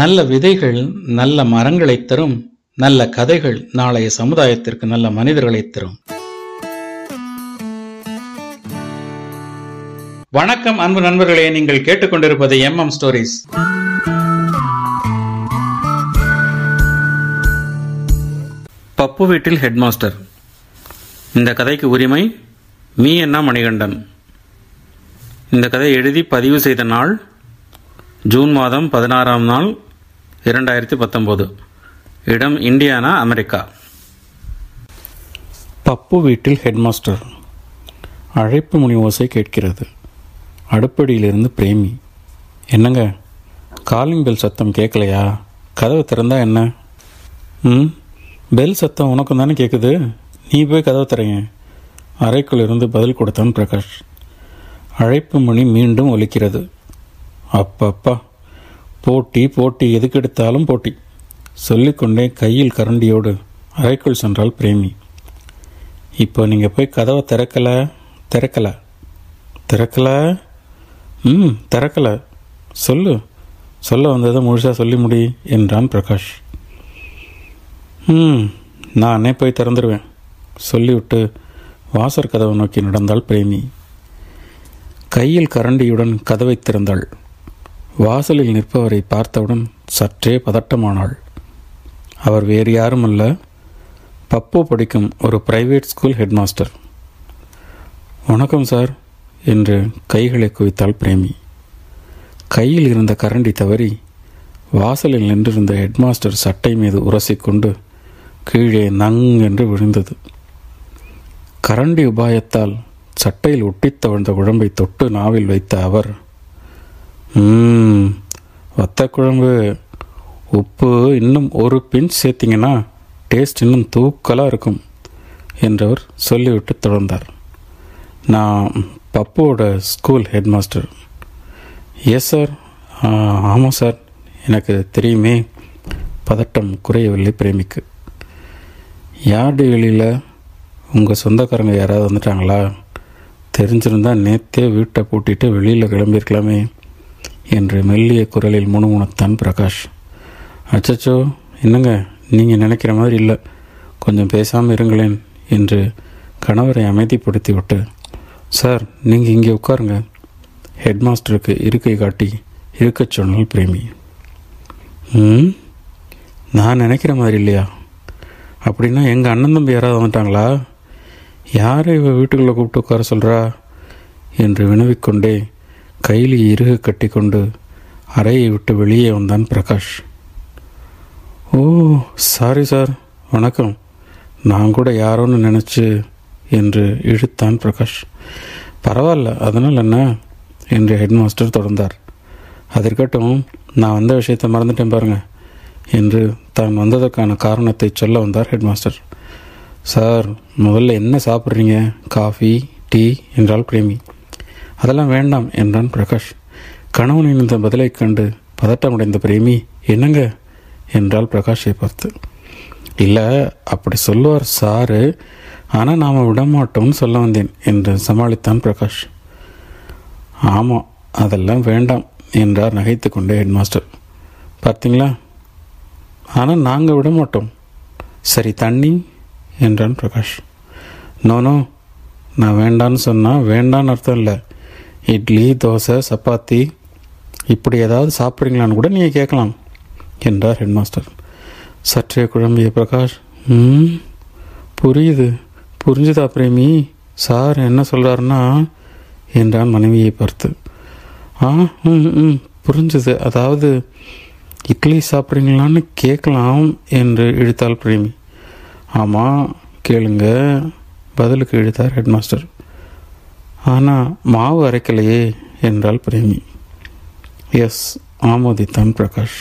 நல்ல விதைகள் நல்ல மரங்களை தரும் நல்ல கதைகள் நாளைய சமுதாயத்திற்கு நல்ல மனிதர்களை தரும். வணக்கம் அன்பு நண்பர்களே. நீங்கள் கேட்டுக்கொண்டிருப்பது எம் எம் ஸ்டோரிஸ் பப்பு வீட்டில் ஹெட்மாஸ்டர் இந்த கதைக்கு உரிமை மீ என்ன மணிகண்டன். இந்த கதை எழுதி பதிவு செய்த நாள் ஜூன் மாதம் பதினாறாம் நாள் இரண்டாயிரத்தி பத்தொம்போது இடம் இந்தியானா அமெரிக்கா? பப்பு வீட்டில் ஹெட்மாஸ்டர். அழைப்பு மணி ஓசை கேட்கிறது. அடுப்படியிலிருந்து பிரேமி. என்னங்க? காலிங் பெல் சத்தம் கேட்கலையா? கதவை திறந்தா என்ன? ம்? பெல் சத்தம் உனக்கும் தானே கேட்குது நீ போய் கதவை திறங்க. அறைக்குள் இருந்து பதில் கொடுத்தான் பிரகாஷ். அழைப்பு மணி மீண்டும் ஒலிக்கிறது. அப்பப்பா. போட்டி போட்டி எதுக்கெடுத்தாலும் போட்டி. சொல்லிக்கொண்டே கையில் கரண்டியோடு அறைக்குள் சென்றால் பிரேமி. இப்போ நீங்கள் போய் கதவை திறக்கலை? திறக்கல. திறக்கல? ம் திறக்கலை. சொல்லு. சொல்ல வந்ததை முழுசாக சொல்லி முடி என்றான் பிரகாஷ். ம் நானே போய் திறந்துடுவேன் சொல்லிவிட்டு வாசற் கதவை நோக்கி நடந்தாள் பிரேமி. கையில் கரண்டியுடன் கதவை திறந்தாள். வாசலில் நிற்பவரை பார்த்தவுடன் சற்றே பதட்டமானாள். அவர் வேறு யாரும் அல்ல பப்பு படிக்கும் ஒரு பிரைவேட் ஸ்கூல் ஹெட்மாஸ்டர் வணக்கம் சார் என்று கைகளை குவித்தாள் பிரேமி. கையில் இருந்த கரண்டி தவறி வாசலில் நின்றிருந்த ஹெட்மாஸ்டர் சட்டை மீது உரசிக்கொண்டு கீழே நங் என்று விழுந்தது. கரண்டி உபாயத்தால் சட்டையில் ஒட்டித் தவழ்ந்த குழம்பை தொட்டு நாவில் வைத்த அவர் வத்தக்குழம்பு உப்பு இன்னும் ஒரு பின் சேர்த்திங்கன்னா டேஸ்ட் இன்னும் தூக்கலாக இருக்கும் என்றவர் சொல்லிவிட்டு தொடர்ந்தார். நான் பப்புவோட ஸ்கூல் ஹெட்மாஸ்டர் எஸ் சார் ஆமாம் சார் எனக்கு தெரியுமே. பதட்டம் குறையவில்லை பிரேமிக்கு. யார்டு வெளியில் உங்கள் சொந்தக்காரங்க யாராவது வந்துட்டாங்களா? தெரிஞ்சிருந்தால் நேத்தே வீட்டை பூட்டிட்டு வெளியில் கிளம்பியிருக்கலாமே. என்று மெல்லிய குரலில் முணுமுணுத்தான் பிரகாஷ். அச்சச்சோ என்னங்க நீங்கள் நினைக்கிற மாதிரி இல்லை. கொஞ்சம் பேசாமல் இருங்களேன் என்று கணவரை அமைதிப்படுத்தி விட்டு சார் நீங்கள் இங்கே உட்காருங்க. ஹெட்மாஸ்டருக்கு இருக்கை காட்டி இருக்கச் சொன்னால் பிரேமி. ம்? நான் நினைக்கிற மாதிரி இல்லையா? அப்படின்னா எங்கள் அண்ணன் தம்பி யாராவது வந்துட்டாங்களா? யாரை இவ வீட்டுக்குள்ளே கூப்பிட்டு உட்கார சொல்கிறா என்று வினவிக்கொண்டே கையில் இறுக கட்டிக்கொண்டு அறையை விட்டு வெளியே வந்தான் பிரகாஷ். ஓ சாரி சார் வணக்கம். நான் கூட யாரோன்னு நினச்சி என்று இழுத்தான் பிரகாஷ். பரவாயில்ல அதனால் என்ன? என்று ஹெட்மாஸ்டர் தொடர்ந்தார். அதற்கட்டும் நான் வந்த விஷயத்தை மறந்துட்டேன் பாருங்க என்று தான் வந்ததற்கான காரணத்தை சொல்ல வந்தார் ஹெட்மாஸ்டர். சார் முதல்ல என்ன சாப்பிட்றீங்க? காஃபி டீ என்றால் பிரேமி. அதெல்லாம் வேண்டாம் என்றான் பிரகாஷ். கணவனின் இந்த பதிலைக் கண்டு பதட்டமடைந்த பிரேமி என்னங்க? என்றால் பிரகாஷை பார்த்து. இல்லை அப்படி சொல்லுவார் சாரு ஆனால் நாம் விடமாட்டோம்னு சொல்ல வந்தேன் என்று சமாளித்தான் பிரகாஷ். ஆமாம் அதெல்லாம் வேண்டாம் என்றார் நகைத்து கொண்டே ஹெட்மாஸ்டர். பார்த்தீங்களா? ஆனால் நாங்கள் விட மாட்டோம் சரி தண்ணி? என்றான் பிரகாஷ். நோ நோ நான் வேண்டான்னு சொன்னால் வேண்டான்னு அர்த்தம் இல்லை. இட்லி தோசை சப்பாத்தி இப்படி ஏதாவது சாப்பிட்றீங்களான்னு கூட நீங்கள் கேட்கலாம் என்றார் ஹெட்மாஸ்டர். சற்றே குழம்பிய பிரகாஷ் ம் புரியுது புரிஞ்சுதா பிரேமி சார் என்ன சொல்கிறாருன்னா என்றான் மனைவியை பார்த்து. ஆ ம் ம் புரிஞ்சுது அதாவது இட்லி சாப்பிட்றீங்களான்னு கேட்கலாம் என்று இழுத்தாள் பிரேமி. ஆமாம் கேளுங்க பதிலுக்கு இழுத்தார் ஹெட்மாஸ்டர். ஆனால் மாவு அரைக்கலையே என்றால் பிரேமி. எஸ் ஆமோதித்தான் பிரகாஷ்.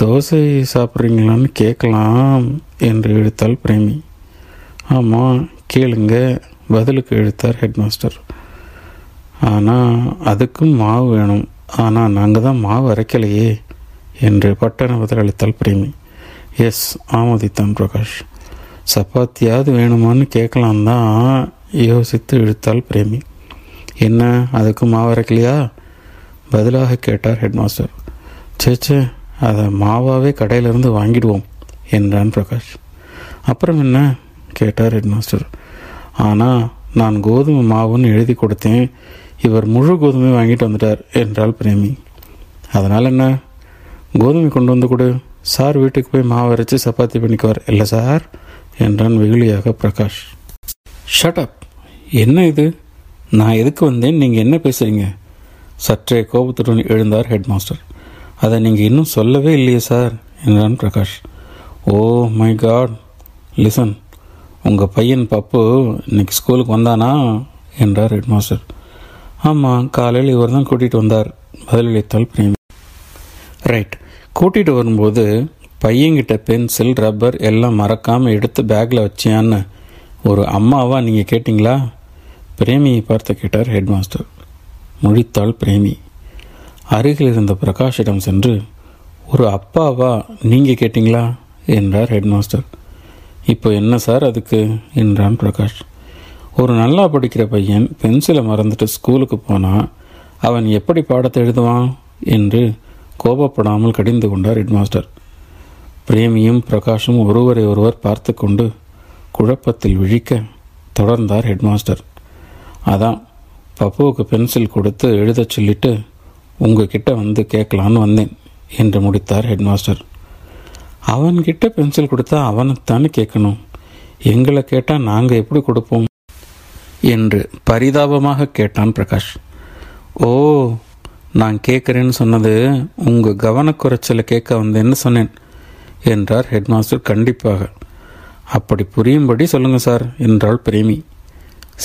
தோசை சாப்பிட்றீங்களான்னு கேட்கலாம் என்று இழுத்தாள் பிரேமி. ஆமாம் கேளுங்க பதிலுக்கு இழுத்தார் ஹெட்மாஸ்டர். ஆனால் அதுக்கும் மாவு வேணும். ஆனால் நாங்கள் தான் மாவு அரைக்கலையே என்று பட்டண பதிலளித்தாள் பிரேமி. எஸ் ஆமோதித்தான் பிரகாஷ். சப்பாத்தியாவது வேணுமான்னு கேட்கலாம் தான் யோசித்து இழுத்தாள் பிரேமி. என்ன அதுக்கும் மாவு அரைக்கலையா? பதிலாக கேட்டார் ஹெட்மாஸ்டர். சேச்சே அதை மாவாவே கடையிலிருந்து வாங்கிடுவோம் என்றான் பிரகாஷ். அப்புறம் என்ன? கேட்டார் ஹெட்மாஸ்டர். ஆனால் நான் கோதுமை மாவுன்னு எழுதி கொடுத்தேன் இவர் முழு கோதுமை வாங்கிட்டு வந்துட்டார் என்றாள் பிரேமி. அதனால் என்ன? கோதுமை கொண்டு வந்து கொடு. சார் வீட்டுக்கு போய் மாவு அரைச்சி சப்பாத்தி பண்ணிக்குவார் இல்லை சார்? என்றான் வெகுளியாக பிரகாஷ். ஷட் அப் என்ன இது? நான் எதுக்கு வந்தேன்? நீங்கள் என்ன பேசுகிறீங்க சற்றே கோபத்துடன் எழுந்தார் ஹெட் மாஸ்டர் அதை நீங்கள் இன்னும் சொல்லவே இல்லையே சார் என்றான் Prakash. Oh my god. Listen உங்கள் பையன் பப்பு இன்னைக்கு ஸ்கூலுக்கு வந்தானா? என்றார் ஹெட் மாஸ்டர் ஆமாம் காலையில் இவர் தான் கூட்டிகிட்டு வந்தார். பதிலளித்தால் பிரேமி. ரைட். கூட்டிகிட்டு வரும்போது பையன்கிட்ட பென்சில் ரப்பர் எல்லாம் மறக்காமல் எடுத்து பேக்கில் வச்சியான்னு ஒரு அம்மாவா நீங்கள் கேட்டிங்களா? பிரேமியை பார்த்து கேட்டார் ஹெட் மாஸ்டர் முழித்தாள் பிரேமி. அருகில் இருந்த பிரகாஷிடம் சென்று ஒரு அப்பாவா நீங்கள் கேட்டிங்களா? என்றார் ஹெட் மாஸ்டர் இப்போ என்ன சார் அதுக்கு? என்றான் பிரகாஷ். ஒரு நல்லா படிக்கிற பையன் பென்சிலை மறந்துட்டு ஸ்கூலுக்கு போனால் அவன் எப்படி பாடத்தை எழுதுவான்? என்று கோபப்படாமல் கடிந்து கொண்டார் ஹெட் மாஸ்டர் பிரேமியும் பிரகாஷும் ஒருவரை ஒருவர் பார்த்து கொண்டு குழப்பத்தில் விழிக்க தொடர்ந்தார் ஹெட்மாஸ்டர். அதான் பப்புவுக்கு பென்சில் கொடுத்து எழுதச் சொல்லிட்டு உங்ககிட்ட வந்து கேட்கலான்னு வந்தேன் என்று முடித்தார் ஹெட்மாஸ்டர். அவன்கிட்ட பென்சில் கொடுத்தா அவனைத்தானே கேட்கணும். எங்களை கேட்டால் நாங்கள் எப்படி கொடுப்போம்? என்று பரிதாபமாக கேட்டான் பிரகாஷ். ஓ நான் கேட்குறேன்னு சொன்னது உங்கள் கவனக்குறைச்சலை கேட்க வந்தேன்னு சொன்னேன் என்றார் ஹெட்மாஸ்டர் கண்டிப்பாக. அப்படி புரியும்படி சொல்லுங்கள் சார் என்றாள் பிரேமி.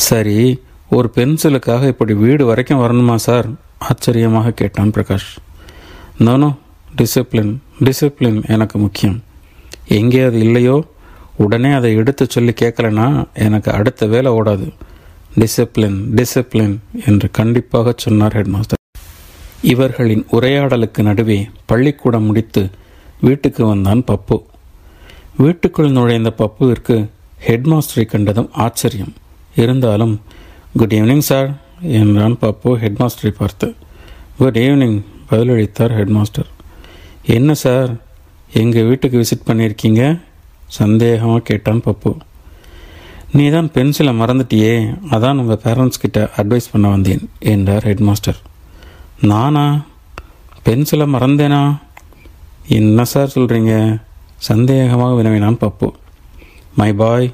சரி ஒரு பென்சிலுக்காக இப்படி வீடு வரைக்கும் வரணுமா சார்? ஆச்சரியமாக கேட்டான் பிரகாஷ். நானோ டிசிப்ளின் டிசிப்ளின் எனக்கு முக்கியம். எங்கே அது இல்லையோ? உடனே அதை எடுத்து சொல்லி கேட்கலனா எனக்கு அடுத்த வேலை ஓடாது. டிசிப்ளின் டிசிப்ளின் என்று கண்டிப்பாக சொன்னார் ஹெட்மாஸ்டர் இவர்களின் உரையாடலுக்கு நடுவே பள்ளிக்கூடம் முடித்து வீட்டுக்கு வந்தான் பப்பு. வீட்டுக்குள் நுழைந்த பப்புவிற்கு ஹெட்மாஸ்டரை கண்டதும் ஆச்சரியம். இருந்தாலும் குட் ஈவினிங் சார் என்றான் பப்பு ஹெட்மாஸ்டரை பார்த்து. குட் ஈவினிங் பதிலளித்தார் ஹெட்மாஸ்டர். என்ன சார் எங்கள் வீட்டுக்கு விசிட் பண்ணியிருக்கீங்க? சந்தேகமாக கேட்டான் பப்பு. நீ தான் பென்சிலை மறந்துட்டியே அதான் உங்கள் பேரண்ட்ஸ் கிட்ட அட்வைஸ் பண்ண வந்தேன் என்றார் ஹெட்மாஸ்டர். நானா? பென்சிலை மறந்தேனா? என்ன சார் சொல்கிறீங்க சந்தேகமாக வினவினான் பப்பு. மை பாய்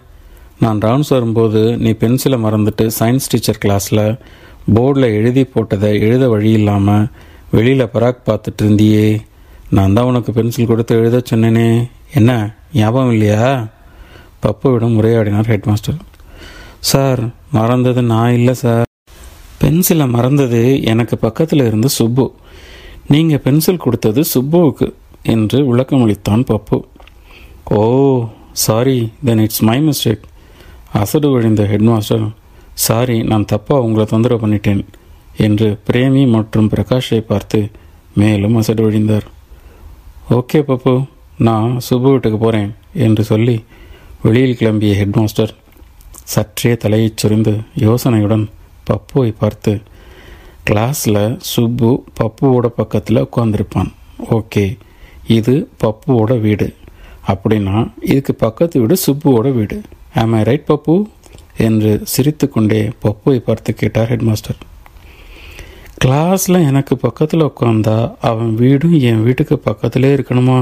நான் ரவுண்ட்ஸ் வரும்போது நீ பென்சிலை மறந்துட்டு சயின்ஸ் டீச்சர் கிளாஸில் போர்டில் எழுதி போட்டதை எழுத வழி இல்லாமல் வெளியில் பராக் பார்த்துட்டு இருந்தியே. நான் தான் உனக்கு பென்சில் கொடுத்து எழுத சொன்னேனே. என்ன ஞாபகம் இல்லையா? பப்புவிடம் உரையாடினார் ஹெட்மாஸ்டர் சார் மறந்தது நான் இல்லை சார். பென்சிலை மறந்தது எனக்கு பக்கத்தில் இருந்து சுப்பு. நீங்கள் பென்சில் கொடுத்தது சுப்புவுக்கு என்று விளக்கமளித்தான் Pappu. Oh sorry then it's my mistake அசடு விழுந்த ஹெட்மாஸ்டர் சாரி நான் தப்பாக உங்களை தொந்தரவு பண்ணிட்டேன் என்று பிரேமி மற்றும் பிரகாஷை பார்த்து மேலும் அசடு விழிந்தார் ஓகே பப்பு நான் சுப்பு வீட்டுக்கு போகிறேன் என்று சொல்லி வெளியில் கிளம்பிய ஹெட்மாஸ்டர் சற்றே தலையைச் சுரிந்து யோசனையுடன் பப்புவை பார்த்து கிளாஸில் சுப்பு பப்புவோட பக்கத்தில் உட்காந்துருப்பான் ஓகே இது பப்புவோட வீடு. அப்படின்னா இதுக்கு பக்கத்து வீடு சுப்புவோட வீடு. ஆம் ஐ ரைட் பப்பு என்று சிரித்துக்கொண்டே பப்புவை பார்த்து கேட்டார் ஹெட்மாஸ்டர் கிளாஸில் எனக்கு பக்கத்தில் உட்காந்தா அவன் வீடும் என் வீட்டுக்கு பக்கத்திலே இருக்கணுமா?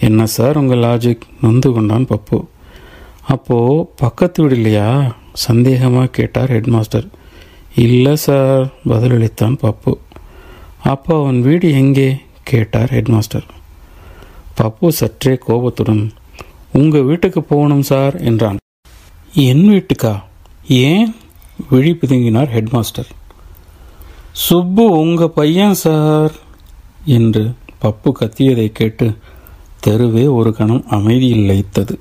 என்ன சார் உங்கள் லாஜிக் நொந்து கொண்டான் பப்பு அப்போது பக்கத்து வீடு இல்லையா? சந்தேகமாக கேட்டார் ஹெட்மாஸ்டர் இல்லை சார் பதிலளித்தான் பப்பு அப்போ அவன் வீடு எங்கே? கேட்டார் ஹெட்மாஸ்டர் பப்பு சற்றே கோபத்துடன் உங்கள் வீட்டுக்கு போகணும் சார் என்றான். என் வீட்டுக்கா? ஏன்? விழி பிதுங்கினார் ஹெட்மாஸ்டர். சுப்பு உங்கள் பையன் சார் என்று பப்பு கத்தியதை கேட்டு தெருவே ஒரு கணம் அமைதியில் லைத்தது